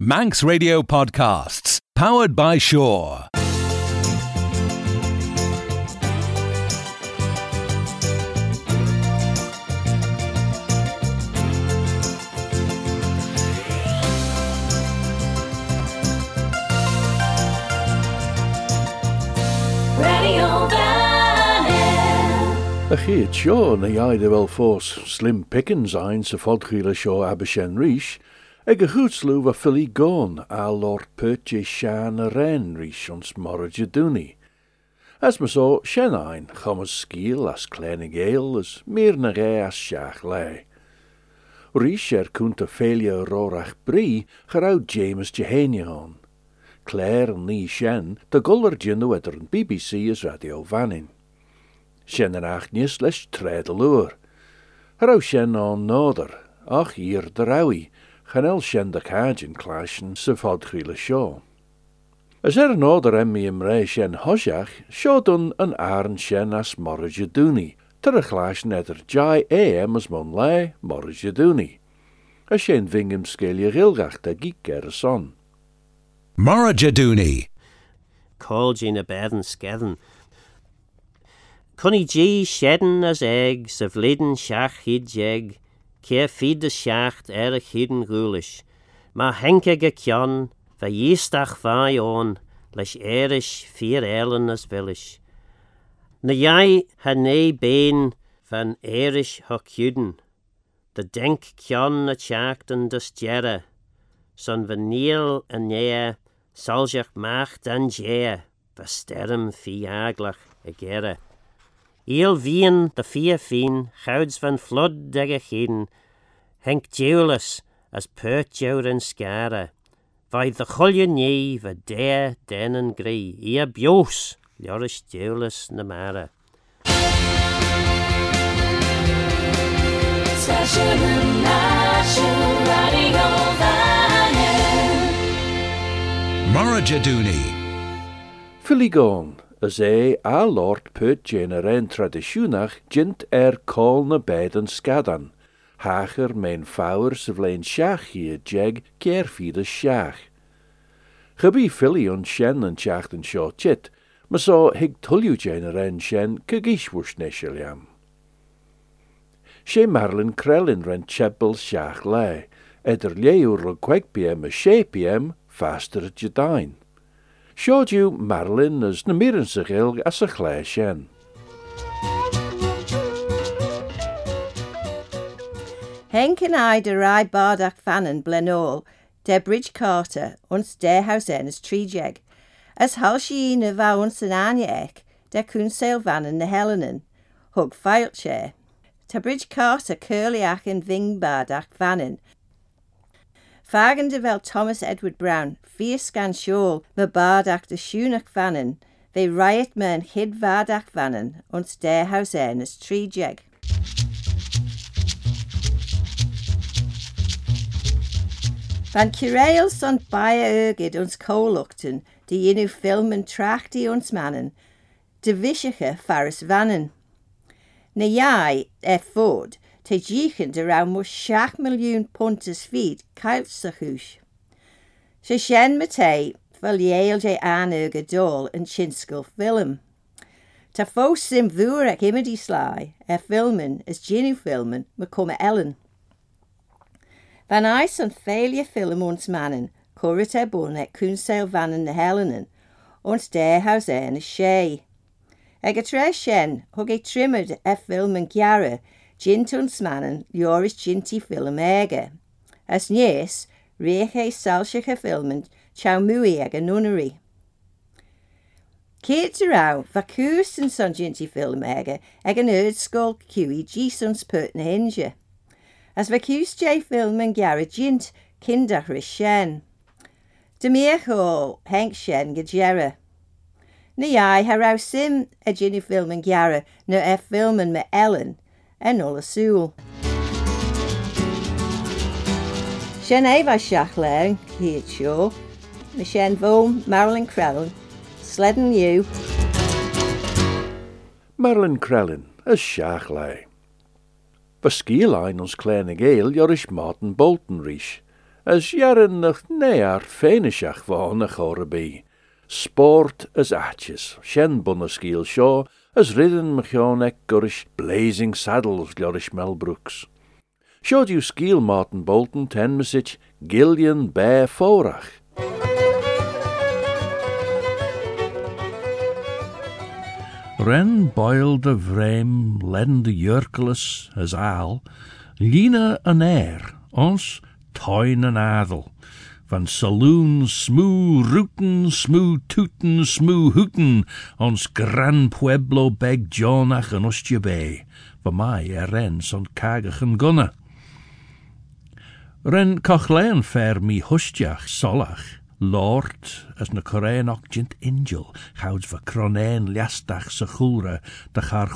Manx Radio Podcasts, powered by Shore. Achie, it's sure na iaid e fel force slim pickings ein sy'n ffodchil y sio Abersian Rhys, ag a chútslú a fillí gón a lord purte sean a ren ríis ons maride dúni. As me so sin ein scíal as éil as mír na ré as seach le. Ríis er cúnta féile rórach brí chará James Jehénián. Claire ní sin de golar dinu idir an BBC is radio vannin. Sin an ach níos leis tréad a luúr. Hará sin an náder, ach ír de chanel sin de cájin clásin sa fádchuile seo. As er an náder emmi im ré sin hoiseach, an áan sin as moride dúni, tar a chláis neidir jai éam as mon le moride dúni. A sin vingim scéile rilgacht a gík er a son. Jaduni. Call Gina Bevan. Cunny G shedden as egg, sa vliden shach hid cé fi de seacht ar er a chian gúlis, má henke go cean bheit díisteach fáón leis éris fi eilen as viis. Na jaai ha né béin fan éris hoúden, de denk cean na teachtan de stjerre, san bhan níl anéa salseach meach an dé, be stem fi aglach e a gére. Iel vien the fear fiend, gouds van flood degachiden, Henk Dewlis as pertjouw en skare, Vai the cholje nie, va der den en grey, Ia bios Joris Dewlis na Mara Jaduni. Fully gone. É a lord put géna ren tradiisiúnach jint er call na bed an scadan, hacher mein fáwer sa vlein seach hi a jeg keir fi a seach. Gebí fili an sin an teacht an seo chit, ma so hig tulliú géna ren sin kagishwurs nesiliam. sé marlin krellin ren chebbel seach le, eder léúr le 2 pm a 6 pm faster jedain. Sjódjú marlin as na miren sig il as a chlé sin. Henk and I de rai bardach fannen blenol, der Bridge Carter, ons der house ennis trijeg, as halshi na va ons an anja ek, der kun sail vannen na Hellenen, hug feiltshare. Ta Bridge Carter curlyach in ving bardach fannen, Fargande fel Thomas Edward Brown, fierce gan siôl, my bardach de siúnach fanan, fe riot me e yn hyd fardach fanan, ond stairhouse e nes tri jeg. Van Cureil son baia ergid ons coelwchtan, de unw ffilm yn trachti ons manan, dy fisiacha faris fanan. Na iau e ffod, te jichen de rau mo 6 miljoen puntes feet kailsachús. Se shen matei, vel aanuge dol en chinskul film. Ta fos sim imedi sly, e filmen is ginu filmen, me komme ellen. Van eis an féile film ons mannen, chorit e bon et kunseil vannen na Hellenen, ons dehaus en a sé. Eg a tre hug e trimmed e film an giara, Gintún smanan leoris gintí film aige. As níos réché salsecha filmint te muí ag an nuí. Céit ará fa cuasan san gintí film aige ag an ard scóil QEG suns put na hinse. As bheit cústé film an geara gint cindach ri sin. De mécho henk sin go dgéire. Na jaai ha ra sim a Ginny film an gearre na e filmen me Ellen en ola súl. Sin éh seach le hiad seo, na sin bhóm Marilyn Crellin, sledden you. Marilyn Krellin, as. Va skielein ons kleine geel joris Martin Bolton ríis, as jaren nog near feinishach van a chorabee. Sport as atjes, shen bunneskiel shaw, as ridden mechionek gurish blazing saddles glorish Melbrooks. Showed you skiel Martin Bolton ten message Gillian Bear Forach. Ren boil de vreem, len de jurkelus as aal, Lina an air, ons toin an adel. Van saloon smoo rooten, smoo tooten, smoo hooten, ons gran pueblo beg Jonach en Ostje Bay, van mij er ren son kagach en gunna. Ren kochlein fer mi hustjach solach, Lord, as na Koreanok jint angel, gouds va cronain liastach sa chulra, da char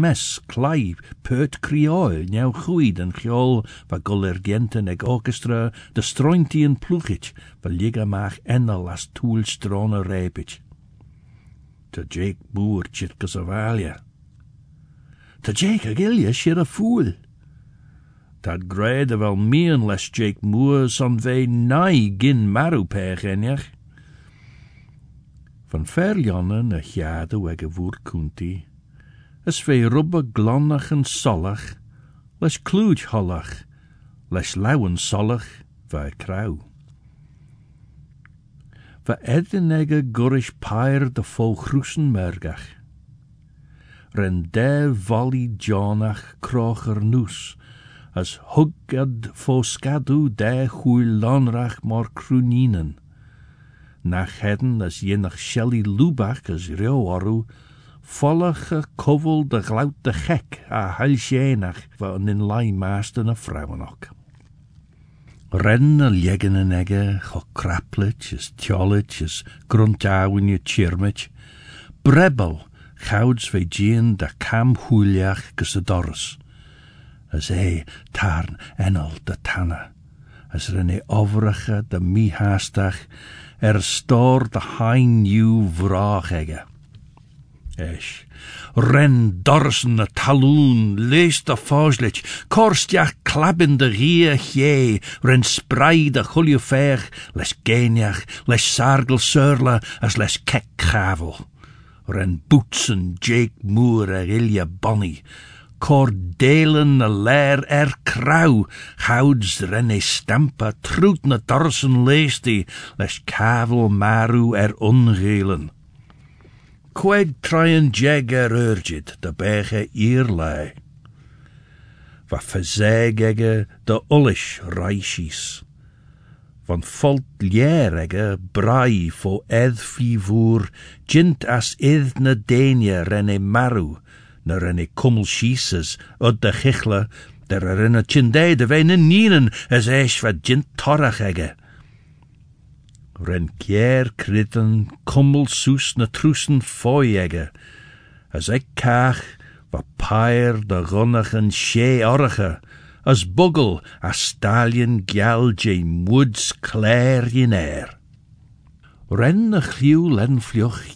mes, clai, pert crioil, niaw chwyd yn chiol, va guller genten eg orchestra, de strointi yn plwchich, va liga mach enel as tŵl strona Jake Moore chit gasavalia. Ta Jake ag ilia shir a fool. Tad gred wel mian les Jake Moore son ve nai gin maru pech enjach. Van verjanne na jade wege voer kunti, es ve rubbe glonnach en solach, les kluj hollach, les lauwen solach, va krauw. Va edinege gurish pair de vol. Ren de volley jonach krocher noes, as huggad fo skadu de chwyl lonrach mor crwninen. Nach heden as jenach Shelley Lubach as reo orw, follach a kofel de glout de gek a heilsjenach van in lai maasten a vrouwenok. Ren a en egge, cho kraplich, as tjolich, as gruntawin je chirmich, brebel, gouds da cam hwyliach gus as é tarn enel de tanne, as rinne ofracha de mihastach er stor de hain vraag egge. Esh, ren dorsen de taloon, lees de foslich, korstjach klabbin de rie gie, ren sprei de chulje ver, les geniach, les sargel surla, as les gravel. Ren boetsen Jake Moore er ilje bonny, cordelen na leir er krauw, gouds renne stampa, troet na dorsen leesti, les kavel maru er ongelen. Queg tryen jeg er urgid, de bege ierlei. Va verzegege de ullish reishies. Van volt ljerege brai fo edd jint as na denia renne maru, na renne kummel schieses, od de chichle, der er in a chinde de in nienen, as eis va jint torach ege. Ren kier kritten, kummel soes na trusen fooi ege, as ek kach, va pair de gonnachen she orge, as bugel a stallion gyal je woods clair. Ren a chliw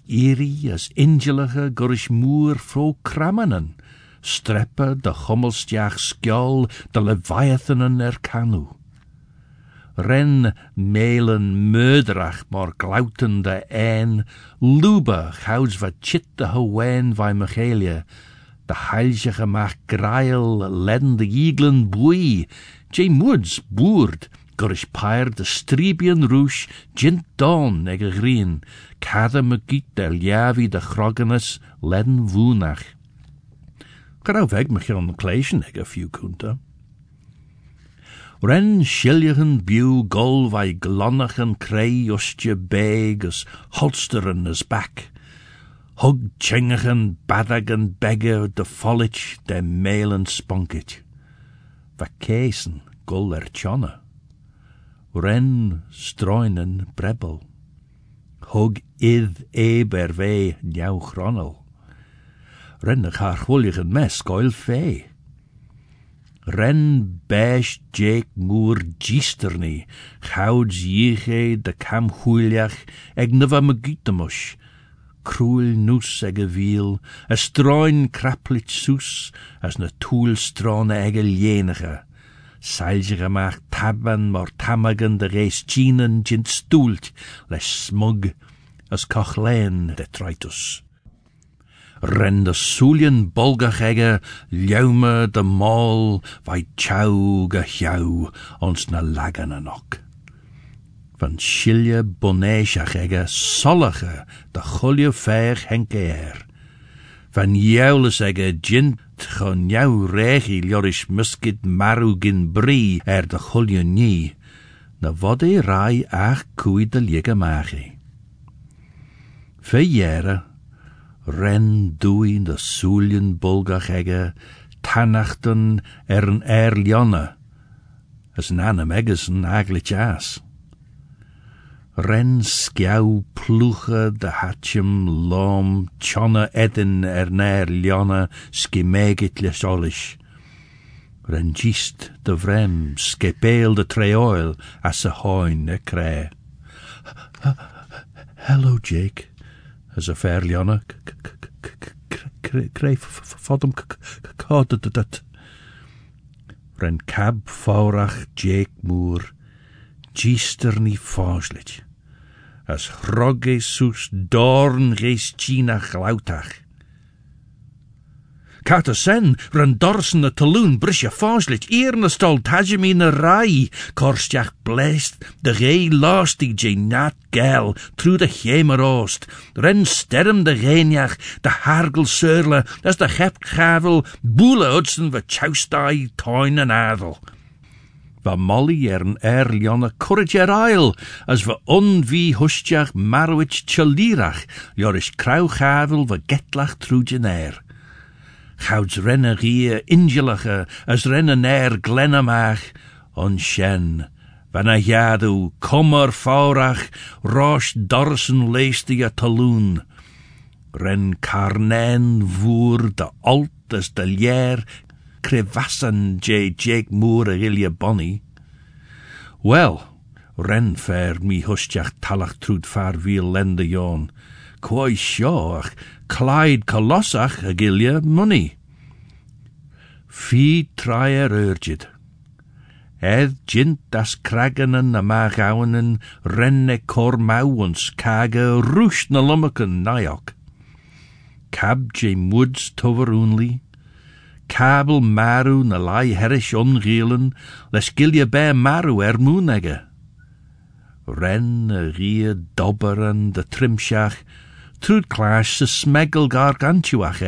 iri as ingelige gurish moer fro kramanen, streppe de chommelstjach skjol de leviathanen er kanu. Ren melen murderach mor glauten de een, luba gouds wat chit de hawen vai Michaelia, de heilsige mach grail len de iglen bui, Jane Woods boerd, gurish pair de stribian roosh, jint don eg a green, cada magiet de liavi de chroganus len vunach. Garau weg mich on kleischen eg a. Ren shiljachen bew gol vai glonnachen krei ostje begus holsteren as back. Hug chingachen badagen begger de follich de melen spunkit. Va kesen gol er. Ren stroinen brebel. Hug id eb er ve njau chronel. Ren ach haar chwilligen mes goil fee. Ren besh Jake Moore gisterni, gouds jiche de cam hwyliach, eg nyfa magitamush, crwyl nws eg y fil, a stroen craplit sws, as na tŵl strona eg y Seilge gemacht taban mor tamagan de reis Jeanan jint stoelt, leis smug as cochlein de tritus. Ren de soelien bolgach egge, de mol, vai chau ge ons na lagan anok. Van schilje boneisach egge, de chulje ver henke er. Van joules egge, jint chon jou rechi ljorish muskit maru gin brie er de chulje nie, na e rai ach. Fe jere, ren doin de bulgach egge, tannachten er een er as aglich aas. Ren skiau ploege de hatchem lom, tjonne edin er nair lionne, skimegit lesolish. Ren gist de vrem, skepeel de treoil, as a hoin e kre. Hello, Jake, as a fair lionne, kre fodum. Ren cab faurach Jake Moore, gister ni as hrogge sus dorn gees China glautach. Kata sen, ran dorsen na taloon brisje foslich, eer na stol tajemi na rai, korstjach blest, de gei lastig je nat gel, tru de chemeroost, ren sterm de geinjach, de hargel surle, as de hept gavel, boele utsen we toin en adel. Va molly er courage er ail, as we onvi hustjach marwich chalirach, krauw gavel we getlach trugen er. Gouds renne rie ingelige, as renne neer glennemach, on shen. Van a jadu, kommer faurach, rosh dorsen leeste je taloon. Ren carnen voer de alt as de crevassen je Jake Moore a ilje bonny. Wel, ren fer mi hustjach talach trud far viel lende jon. Quoi sio, ach Clyde Colossach a gilje money. Fi traier urgid. Edd jint as kraganen na magawenen renne cor mawons kaga roosh na lummaken nayok. Cab Jame Woods tover only. Kabel maru na lai herish ongielen, les gilje maru er moonegge. Ren a rie dobberen de trimshach, trud clash se smegel gargantuach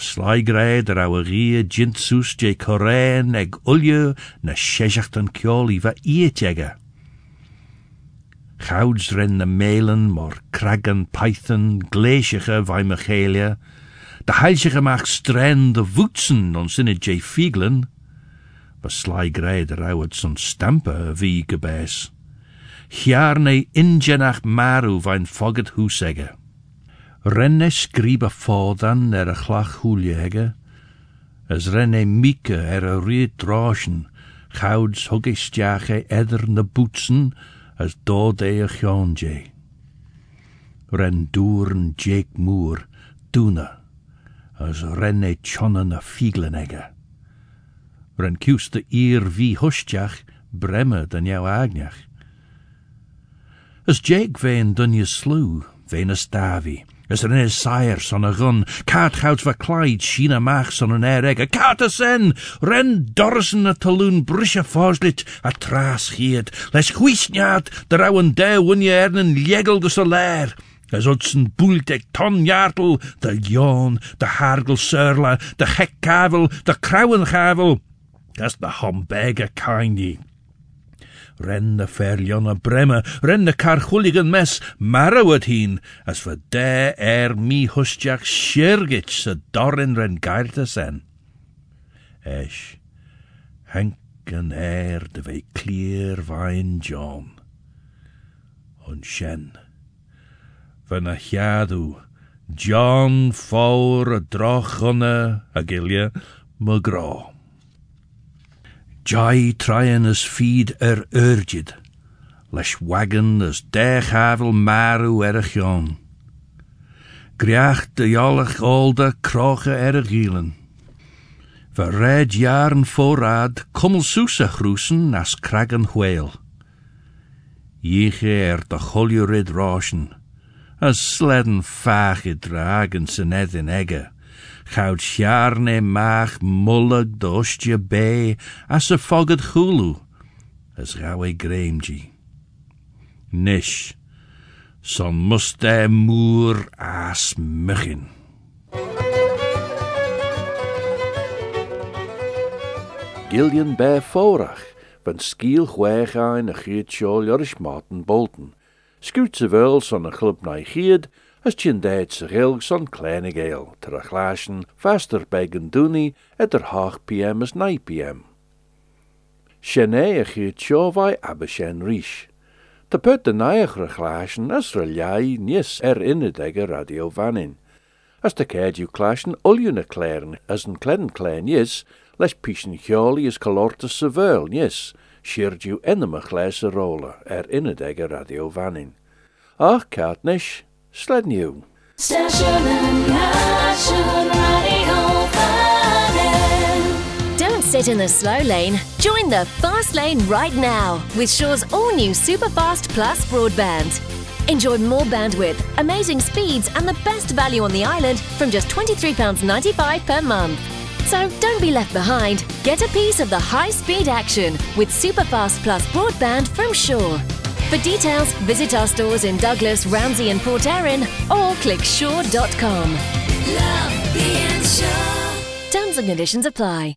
slaigreid er au rie jintsus je eg ulje na sheshachten kjoli va ietjegge. Gouds ren na melen mor kragen python vai mechelia, de heilsige maak stren de voetsen on sinne je fieglen, va slaigreid er au het son stampe wie gebes. Hjarne ingenach maru vain fogget husegge. Renne skriba fódan er a chlach húliege, as renne mike er a riet drosjen, gouds hugge stjache eder na boetsen, as dode a. Ren doeren Jake Moore, doena, as renne tjonne na fieglenegge. Ren kuste eer wie hustjach, bremme dan jou agnach. As Jake vein dunje slew, vein a stavi, as is sire son a gun, cart houts va Clyde, sheena mach son an air egg, a cart a sen, ren dorsen a taloon brisha foslit, a hied, les huisnjaat, de rauwen de wunje ernen ljegel de solair, as utsen boeltek ton jartel, de joon, de hargel surla, de hekkavel, de krauwengavel, as de hombega kindy. Ren de ferlion bremme, ren de karchuligen mes, marrowet hien, as voor de er mi hustjach shirgit se dorren ren gairte. Esh, henken er de ve clear wijn John. On shen, van a jadu, John voor a drochonne, a gilje, magro. Jai tryen as feed er urgid, leis wagon as dechavel maru er a chion. Griach de jollach olde kroche er gielen. We red jaren voorraad kommel soesa groesen as kragen whale. Jiche er de choljurid roschen, as sledden vaage dragen se net in egge, goud sjarne maag mullig dostje bij, as se fogget hulu, as gawe greemji. Nish, son must de moer as muggen. Gillian bij Forach, van skiel a chiad sio Joris Martin Bolton. Scoot ze wel son een club na chiad, as tjin deed ze gilg son kleine geel, ter a glaasjen vaster bij Ganduni et er haag pm as 9 pm. Shene a chiad sio vai abeshen rish. Te put de naiigere glaasjen as reliai nies er in egge radio vanin. As de keidju klaasjen oljune kleren as een klein klein is, les pischen hjoli is shirju enema gläse rola er in het radio vanin. Ach, katnish, sled new. Station and Nation Radio Vannin. Don't sit in the slow lane. Join the fast lane right now with Shaw's all new Superfast Plus broadband. Enjoy more bandwidth, amazing speeds, and the best value on the island from just £23.95 per month. So don't be left behind. Get a piece of the high speed action with Superfast Plus broadband from Shore. For details, visit our stores in Douglas, Ramsey, and Port Erin or click shaw.com. Love being sure. Terms and conditions apply.